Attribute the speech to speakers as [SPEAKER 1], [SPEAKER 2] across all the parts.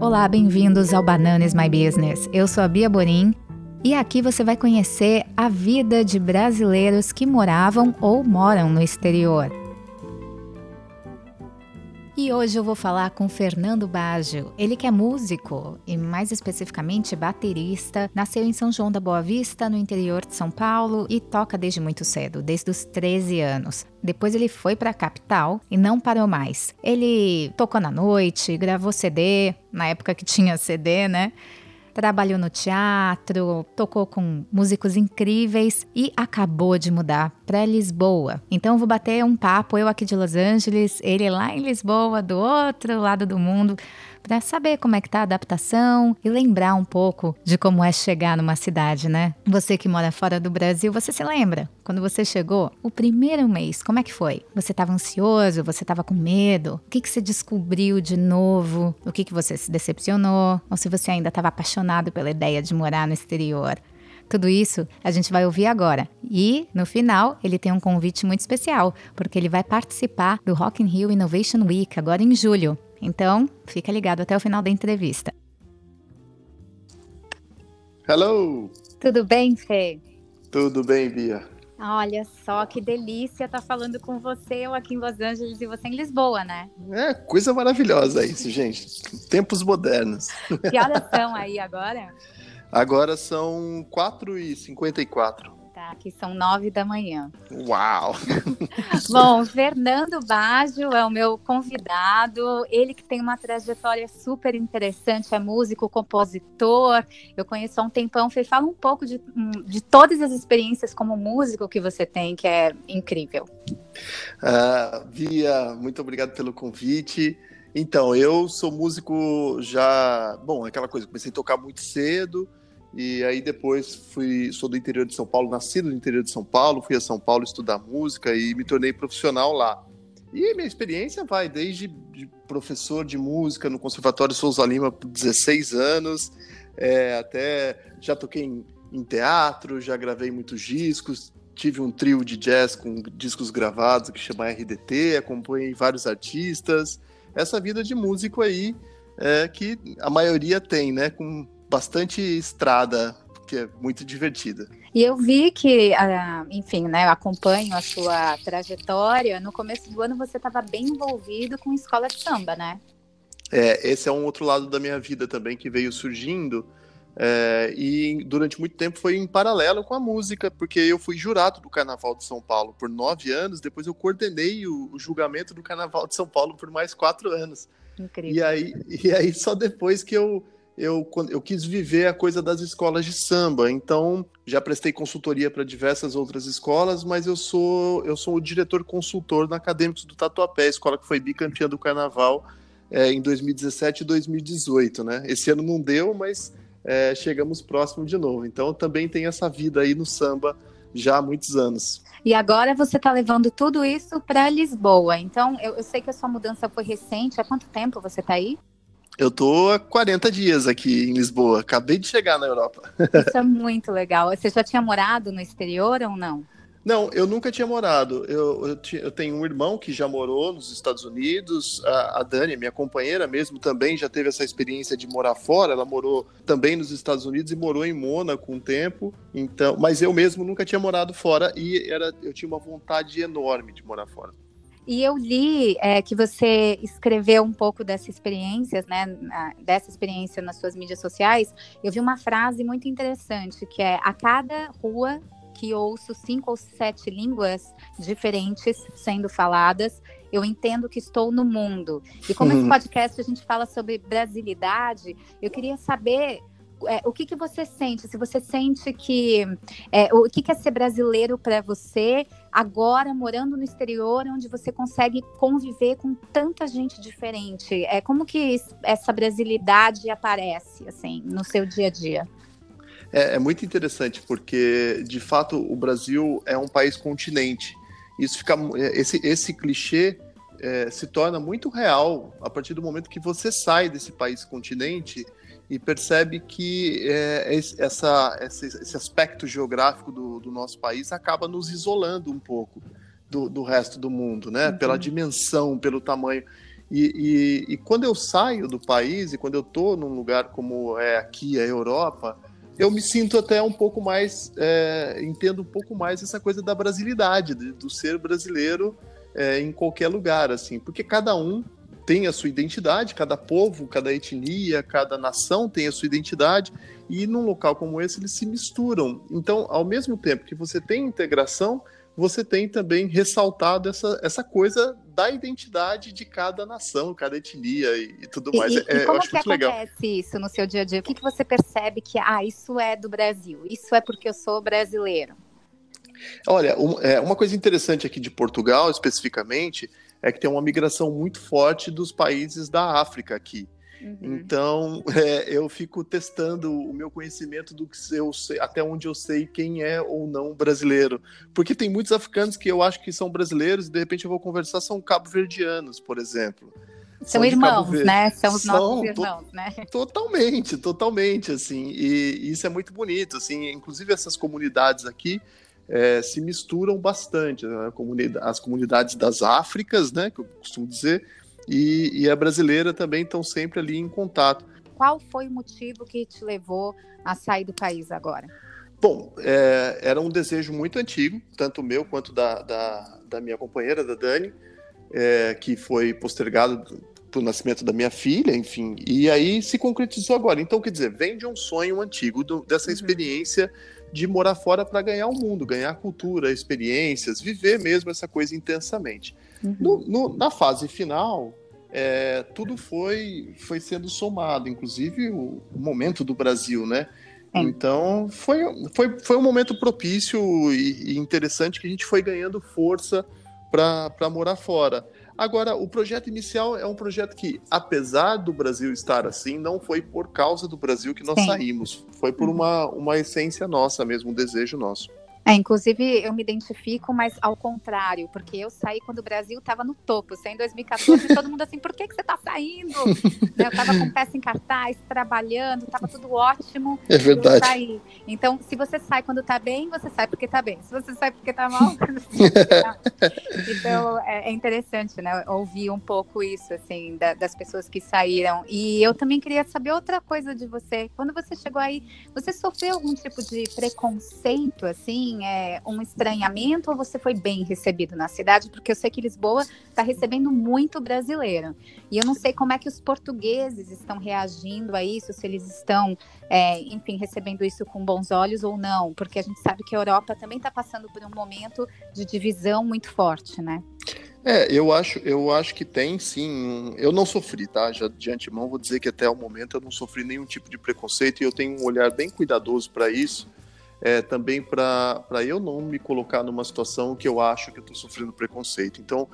[SPEAKER 1] Olá, bem-vindos ao Bananas My Business. Eu sou a Bia Borim e aqui você vai conhecer a vida de brasileiros que moravam ou moram no exterior. E hoje eu vou falar com Fernando Baggio. Ele que é músico e mais especificamente baterista, nasceu em São João da Boa Vista, no interior de São Paulo e toca desde muito cedo, desde os 13 anos. Depois ele foi para a capital e não parou mais. Ele tocou na noite, gravou CD, na época que tinha CD, né? trabalhou no teatro, tocou com músicos incríveis e acabou de mudar para Lisboa. Então vou bater um papo eu aqui de Los Angeles, ele lá em Lisboa, do outro lado do mundo, para saber como é que tá a adaptação e lembrar um pouco de como é chegar numa cidade, né? Você que mora fora do Brasil, você se lembra? Quando você chegou, o primeiro mês, como é que foi? Você estava ansioso? Você estava com medo? O que, que você descobriu de novo? O que, que você se decepcionou? Ou se você ainda estava apaixonado pela ideia de morar no exterior? Tudo isso a gente vai ouvir agora. E, no final, ele tem um convite muito especial, porque ele vai participar do Rock in Rio Innovation Week, agora em julho. Então, fica ligado até o final da entrevista.
[SPEAKER 2] Hello!
[SPEAKER 1] Tudo bem, Fê?
[SPEAKER 2] Tudo bem, Bia.
[SPEAKER 1] Olha só que delícia estar tá falando com você, eu aqui em Los Angeles e você em Lisboa, né?
[SPEAKER 2] É, coisa maravilhosa isso, gente. Tempos modernos.
[SPEAKER 1] Que horas são aí agora?
[SPEAKER 2] Agora são 4h54
[SPEAKER 1] tá? Que são nove da manhã.
[SPEAKER 2] Uau!
[SPEAKER 1] Bom, Fernando Baggio é o meu convidado. Ele que tem uma trajetória super interessante, é músico, compositor. Eu conheço há um tempão. Fê, fala um pouco de, de todas as experiências como músico que você tem, que é incrível.
[SPEAKER 2] Uh, Via, muito obrigado pelo convite. Então, eu sou músico já. Bom, aquela coisa, comecei a tocar muito cedo. E aí depois fui, sou do interior de São Paulo, nascido no interior de São Paulo, fui a São Paulo estudar música e me tornei profissional lá. E minha experiência vai desde de professor de música no Conservatório Souza Lima por 16 anos, é, até já toquei em, em teatro, já gravei muitos discos, tive um trio de jazz com discos gravados que chama RDT, acompanhei vários artistas. Essa vida de músico aí é, que a maioria tem, né? Com bastante estrada, que é muito divertida.
[SPEAKER 1] E eu vi que, ah, enfim, né, eu acompanho a sua trajetória. No começo do ano você estava bem envolvido com escola de samba, né?
[SPEAKER 2] É, esse é um outro lado da minha vida também que veio surgindo. É, e durante muito tempo foi em paralelo com a música, porque eu fui jurado do Carnaval de São Paulo por nove anos, depois eu coordenei o, o julgamento do Carnaval de São Paulo por mais quatro anos.
[SPEAKER 1] Incrível.
[SPEAKER 2] E aí, e aí só depois que eu eu, eu quis viver a coisa das escolas de samba. Então, já prestei consultoria para diversas outras escolas, mas eu sou eu sou o diretor consultor na Acadêmicos do Tatuapé, escola que foi bicampeã do Carnaval é, em 2017 e 2018, né? Esse ano não deu, mas é, chegamos próximo de novo. Então, também tem essa vida aí no samba já há muitos anos.
[SPEAKER 1] E agora você está levando tudo isso para Lisboa. Então, eu, eu sei que a sua mudança foi recente. Há quanto tempo você está aí?
[SPEAKER 2] Eu tô há 40 dias aqui em Lisboa. Acabei de chegar na Europa.
[SPEAKER 1] Isso é muito legal. Você já tinha morado no exterior ou não?
[SPEAKER 2] Não, eu nunca tinha morado. Eu, eu, eu, tenho um irmão que já morou nos Estados Unidos. A, a, Dani, minha companheira mesmo, também já teve essa experiência de morar fora. Ela morou também nos Estados Unidos e morou em Mônaco um tempo. Então, mas eu mesmo nunca tinha morado fora e era, eu tinha uma vontade enorme de morar fora.
[SPEAKER 1] E eu li é, que você escreveu um pouco dessa experiência, né, dessa experiência nas suas mídias sociais. Eu vi uma frase muito interessante que é: a cada rua que ouço cinco ou sete línguas diferentes sendo faladas, eu entendo que estou no mundo. E como esse podcast a gente fala sobre brasilidade, eu queria saber é, o que, que você sente? Se você sente que é, o que, que é ser brasileiro para você agora morando no exterior, onde você consegue conviver com tanta gente diferente? É como que essa brasilidade aparece assim no seu dia a dia?
[SPEAKER 2] É, é muito interessante porque de fato o Brasil é um país continente. Isso fica esse esse clichê é, se torna muito real a partir do momento que você sai desse país continente e percebe que é, essa, esse, esse, aspecto geográfico do, do, nosso país acaba nos isolando um pouco. do, do resto do mundo, né? Uhum. Pela dimensão, pelo tamanho. E, e, e, quando eu saio do país e quando eu estou num lugar como é aqui a Europa, eu me sinto até um pouco mais, é, entendo um pouco mais essa coisa da brasilidade, de, do ser brasileiro é, em qualquer lugar, assim, porque cada um tem a sua identidade, cada povo, cada etnia, cada nação tem a sua identidade, e num local como esse eles se misturam. Então, ao mesmo tempo que você tem integração, você tem também ressaltado essa, essa coisa da identidade de cada nação, cada etnia e, e tudo mais.
[SPEAKER 1] E, é, e como que acontece legal. isso no seu dia a dia? O que, que você percebe que, ah, isso é do Brasil, isso é porque eu sou brasileiro?
[SPEAKER 2] Olha, um, é, uma coisa interessante aqui de Portugal, especificamente, é que tem uma migração muito forte dos países da África aqui. Uhum. Então, é, eu fico testando o meu conhecimento do que eu sei, até onde eu sei quem é ou não brasileiro. Porque tem muitos africanos que eu acho que são brasileiros e de repente eu vou conversar, são cabo-verdianos, por exemplo.
[SPEAKER 1] São, são irmãos, né? São os são, nossos irmãos, to né?
[SPEAKER 2] Totalmente, totalmente, assim. E, e, isso é muito bonito, assim. Inclusive essas comunidades aqui é, se misturam bastante. Né? As comunidades das Áfricas, né? Que eu costumo dizer, e, e a brasileira também estão sempre ali em contato.
[SPEAKER 1] Qual foi o motivo que te levou a sair do país agora?
[SPEAKER 2] Bom, é, era um desejo muito antigo, tanto meu quanto da, da, da minha companheira, da Dani, é, que foi postergado para o nascimento da minha filha, enfim, e aí se concretizou agora. Então, quer dizer, vem de um sonho antigo, do, dessa uhum. De morar fora para ganhar o mundo, ganhar cultura, experiências, viver mesmo essa coisa intensamente. Uhum. No, no, na fase final, é, tudo foi, foi sendo somado, inclusive o, o momento do Brasil, né? É. Então foi, foi, foi um momento propício e, e interessante que a gente foi ganhando força para morar fora. Agora, o projeto inicial é um projeto que, apesar do Brasil estar assim, não foi por causa do Brasil que nós Sim. saímos. Foi por uhum. uma, uma essência nossa mesmo, um desejo nosso.
[SPEAKER 1] É, inclusive eu me identifico, mas ao contrário, porque eu saí quando o Brasil estava no topo. Saí em 2014 e todo mundo assim, por que, que você está saindo? né, eu estava com peça em cartaz, trabalhando, estava tudo ótimo.
[SPEAKER 2] É verdade. saí.
[SPEAKER 1] Então, se você sai quando está bem, você sai porque está bem. Se você sai porque está mal, você tá Então, é, é, interessante, né? Ouvir um pouco isso, assim, da, das pessoas que saíram. E eu também queria saber outra coisa de você. Quando você chegou aí, você sofreu algum tipo de preconceito, assim? é, um estranhamento ou você foi bem recebido na cidade? Porque eu sei que Lisboa está recebendo muito brasileiro. E eu não sei como é que os portugueses estão reagindo a isso, se eles estão, é, enfim, recebendo isso com bons olhos ou não. Porque a gente sabe que a Europa também está passando por um momento de divisão muito forte, né?
[SPEAKER 2] É, eu acho, eu acho que tem sim. Eu não sofri, tá? Já de antemão vou dizer que até o momento eu não sofri nenhum tipo de preconceito e eu tenho um olhar bem cuidadoso para isso é, também para eu não me colocar numa situação que eu acho que eu estou sofrendo preconceito. Então,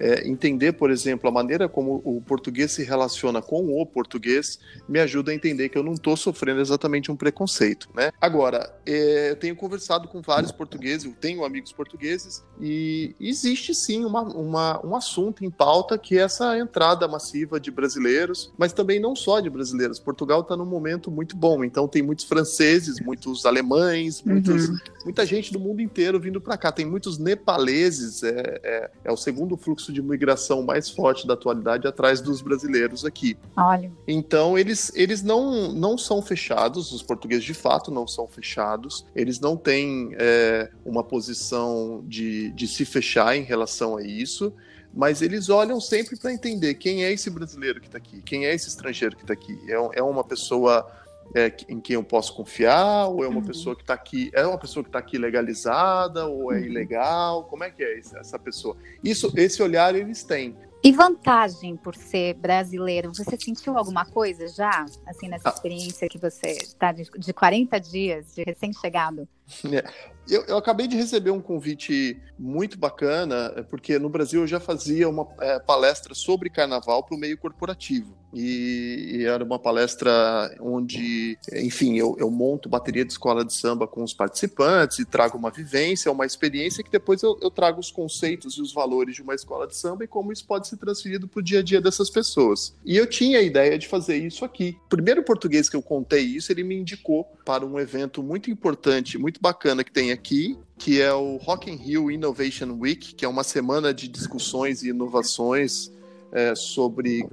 [SPEAKER 2] é, entender, por exemplo, a maneira como o português se relaciona com o português me ajuda a entender que eu não estou sofrendo exatamente um preconceito, né? Agora, é, eu tenho conversado com vários portugueses, eu tenho amigos portugueses e existe sim uma, uma, um assunto em pauta que é essa entrada massiva de brasileiros, mas também não só de brasileiros. Portugal está num momento muito bom, então tem muitos franceses, muitos alemães, muitos, uhum. muita gente do mundo inteiro vindo para cá. Tem muitos nepaleses, é, é, é o segundo fluxo fluxo de migração mais forte da atualidade atrás dos brasileiros aqui.
[SPEAKER 1] Olha.
[SPEAKER 2] Então, eles, eles não, não são fechados, os portugueses de fato não são fechados, eles não têm é, uma posição de, de se fechar em relação a isso mas eles olham sempre para entender quem é esse brasileiro que está aqui, quem é esse estrangeiro que está aqui. É, é uma pessoa é, em quem eu posso confiar, ou é uma uhum. pessoa que está aqui, é uma pessoa que está aqui legalizada, ou é uhum. ilegal? Como é que é essa pessoa? Isso, esse olhar eles têm.
[SPEAKER 1] E vantagem por ser brasileiro? Você sentiu alguma coisa já, assim, nessa ah. experiência que você está de, de 40 dias, de recém-chegado?
[SPEAKER 2] É. Eu, eu, acabei de receber um convite muito bacana, é, porque no Brasil eu já fazia uma é, palestra sobre carnaval para o meio corporativo. E, e, era uma palestra onde, enfim, eu, eu, monto bateria de escola de samba com os participantes e trago uma vivência, uma experiência que depois eu, eu trago os conceitos e os valores de uma escola de samba e como isso pode ser transferido para o dia a dia dessas pessoas. E eu tinha a ideia de fazer isso aqui. O primeiro português que eu contei isso, ele me indicou para um evento muito importante, muito muito bacana que tem aqui, que é o Rock in Rio Innovation Week, que é uma semana de discussões e inovações é, sobre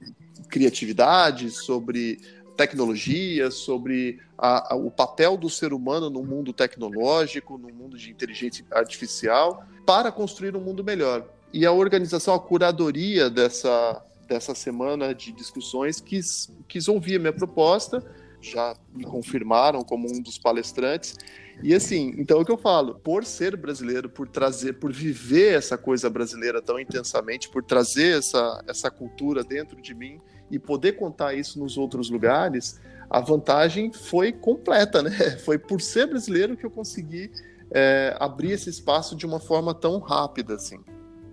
[SPEAKER 2] criatividade, sobre tecnologia, sobre a, a, o papel do ser humano no mundo tecnológico, no mundo de inteligência artificial, para construir um mundo melhor. E a organização, a curadoria dessa, dessa semana de discussões quis, quis ouvir a minha proposta, já me confirmaram como um dos palestrantes. E assim, então é o que eu falo, por ser brasileiro, por trazer, por viver essa coisa brasileira tão intensamente, por trazer essa, essa cultura dentro de mim e poder contar isso nos outros lugares, a vantagem foi completa, né? Foi por ser brasileiro que eu consegui é, abrir esse espaço de uma forma tão rápida, assim.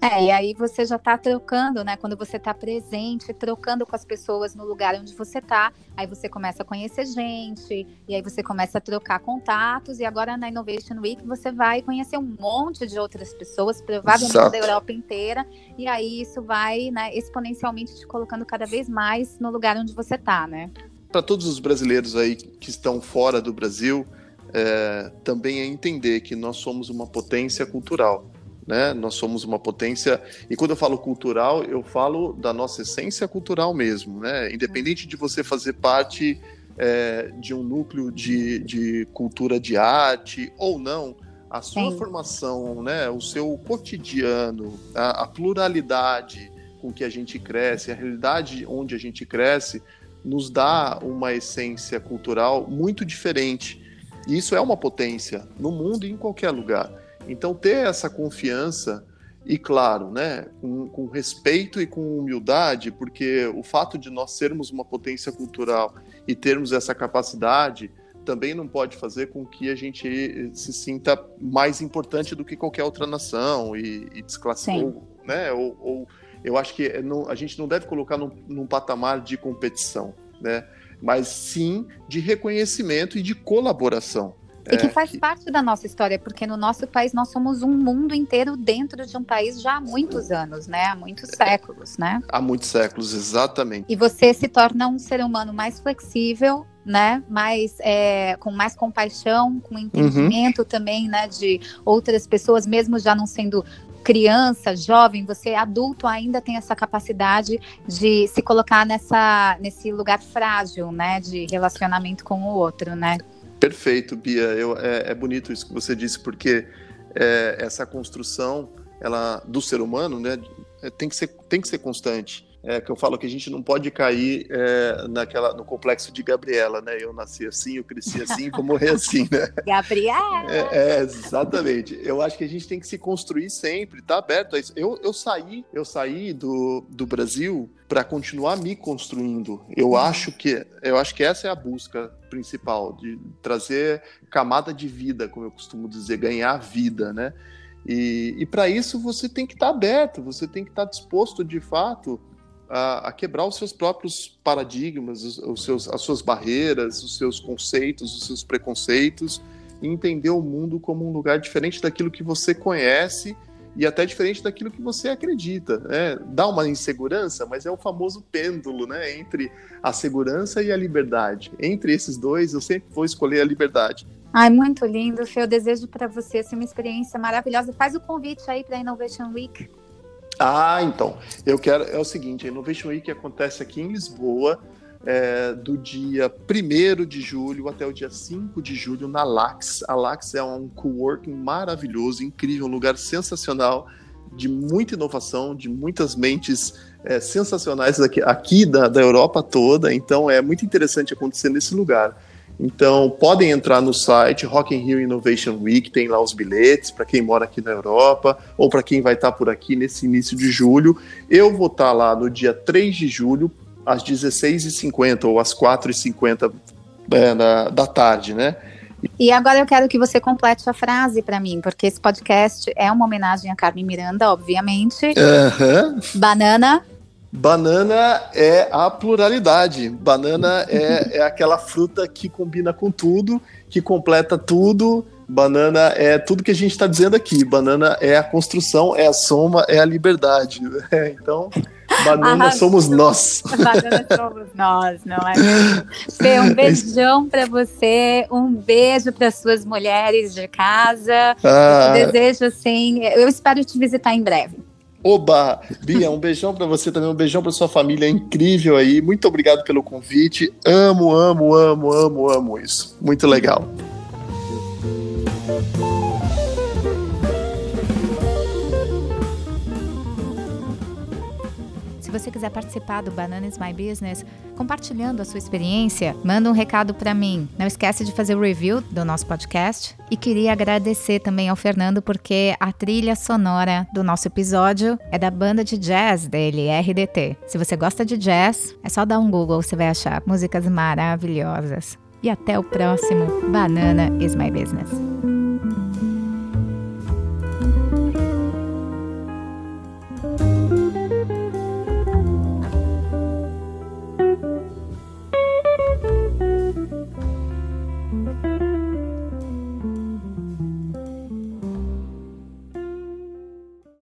[SPEAKER 1] É, e aí você já está trocando, né? Quando você está presente, trocando com as pessoas no lugar onde você está, aí você começa a conhecer gente, e aí você começa a trocar contatos, e agora na Innovation Week você vai conhecer um monte de outras pessoas, provavelmente Exato. da Europa inteira, e aí isso vai né, exponencialmente te colocando cada vez mais no lugar onde você está, né?
[SPEAKER 2] Para todos os brasileiros aí que estão fora do Brasil, é, também é entender que nós somos uma potência cultural né? Nós somos uma potência e quando eu falo cultural, eu falo da nossa essência cultural mesmo, né? Independente de você fazer parte é, de um núcleo de, de cultura de arte ou não, a sua Sim. formação, né? O seu cotidiano, a, a pluralidade com que a gente cresce, a realidade onde a gente cresce, nos dá uma essência cultural muito diferente. E isso é uma potência no mundo e em qualquer lugar. Então, ter essa confiança e, claro, né, com, com, respeito e com humildade, porque o fato de nós sermos uma potência cultural e termos essa capacidade também não pode fazer com que a gente se sinta mais importante do que qualquer outra nação e, e desclassificar, né? Ou, ou, eu acho que não, a gente não deve colocar num, num patamar de competição, né? Mas sim de reconhecimento e de colaboração.
[SPEAKER 1] E que é, faz parte da nossa história, porque no nosso país nós somos um mundo inteiro dentro de um país já há muitos anos, né? Há muitos séculos, né?
[SPEAKER 2] Há muitos séculos, exatamente.
[SPEAKER 1] E você se torna um ser humano mais flexível, né? Mais é, com mais compaixão, com entendimento uhum. também, né? De outras pessoas, mesmo já não sendo criança, jovem, você é adulto ainda tem essa capacidade de se colocar nessa, nesse lugar frágil, né? De relacionamento com o outro, né?
[SPEAKER 2] Perfeito, Bia. Eu, é, é, bonito isso que você disse, porque é, essa construção ela, do ser humano né, é, tem, que ser, tem que ser constante é, que eu falo que a gente não pode cair é, naquela, no complexo de Gabriela, né? Eu nasci assim, eu cresci assim, vou morrer assim, né?
[SPEAKER 1] Gabriela!
[SPEAKER 2] É, é, exatamente. Eu acho que a gente tem que se construir sempre, tá aberto a isso. Eu, eu saí, eu saí do, do Brasil para continuar me construindo. Eu uhum. acho que eu acho que essa é a busca principal de trazer camada de vida, como eu costumo dizer, ganhar vida, né? E, e para isso você tem que estar tá aberto, você tem que estar tá disposto de fato a, a, quebrar os seus próprios paradigmas, os, os, seus, as suas barreiras, os seus conceitos, os seus preconceitos, e entender o mundo como um lugar diferente daquilo que você conhece e até diferente daquilo que você acredita. Né? Dá uma insegurança, mas é o famoso pêndulo né? entre a segurança e a liberdade. Entre esses dois, eu sempre vou escolher a liberdade.
[SPEAKER 1] Ai, muito lindo, Fê. Eu desejo para você ser uma experiência maravilhosa. Faz o convite aí para a Innovation Week.
[SPEAKER 2] Ah, então. Eu quero. É o seguinte: a Innovation Week acontece aqui em Lisboa, é, do dia 1 de julho até o dia 5 de julho na Lax. A Lax é um coworking maravilhoso, incrível, um lugar sensacional, de muita inovação, de muitas mentes é, sensacionais aqui, aqui da, da Europa toda. Então é muito interessante acontecer nesse lugar. Então, podem entrar no site Rock in Rio Innovation Week, tem lá os bilhetes para quem mora aqui na Europa ou para quem vai estar tá por aqui nesse início de julho. Eu vou estar tá lá no dia 3 de julho, às 16h50 ou às 4h50 é, da, da tarde, né?
[SPEAKER 1] E agora eu quero que você complete a frase para mim, porque esse podcast é uma homenagem a Carmen Miranda, obviamente.
[SPEAKER 2] Uhum.
[SPEAKER 1] Banana
[SPEAKER 2] Banana é a pluralidade. Banana é, é aquela fruta que combina com tudo, que completa tudo. Banana é tudo que a gente está dizendo aqui. Banana é a construção, é a soma, é a liberdade. Então, Banana somos nós.
[SPEAKER 1] Banana somos nós, não é? Fê, um beijão para você, um beijo para suas mulheres de casa. Ah. Eu desejo assim, eu espero te visitar em breve.
[SPEAKER 2] Oba! Bia, um beijão para você também, um beijão para sua família incrível aí. Muito obrigado pelo convite. Amo, amo, amo, amo, amo isso. Muito legal.
[SPEAKER 1] Você quiser participar do Banana is My Business, compartilhando a sua experiência, manda um recado para mim. Não esquece de fazer o review do nosso podcast. E queria agradecer também ao Fernando porque a trilha sonora do nosso episódio é da banda de jazz dele, RDT. Se você gosta de jazz, é só dar um Google, você vai achar músicas maravilhosas. E até o próximo Banana is My Business.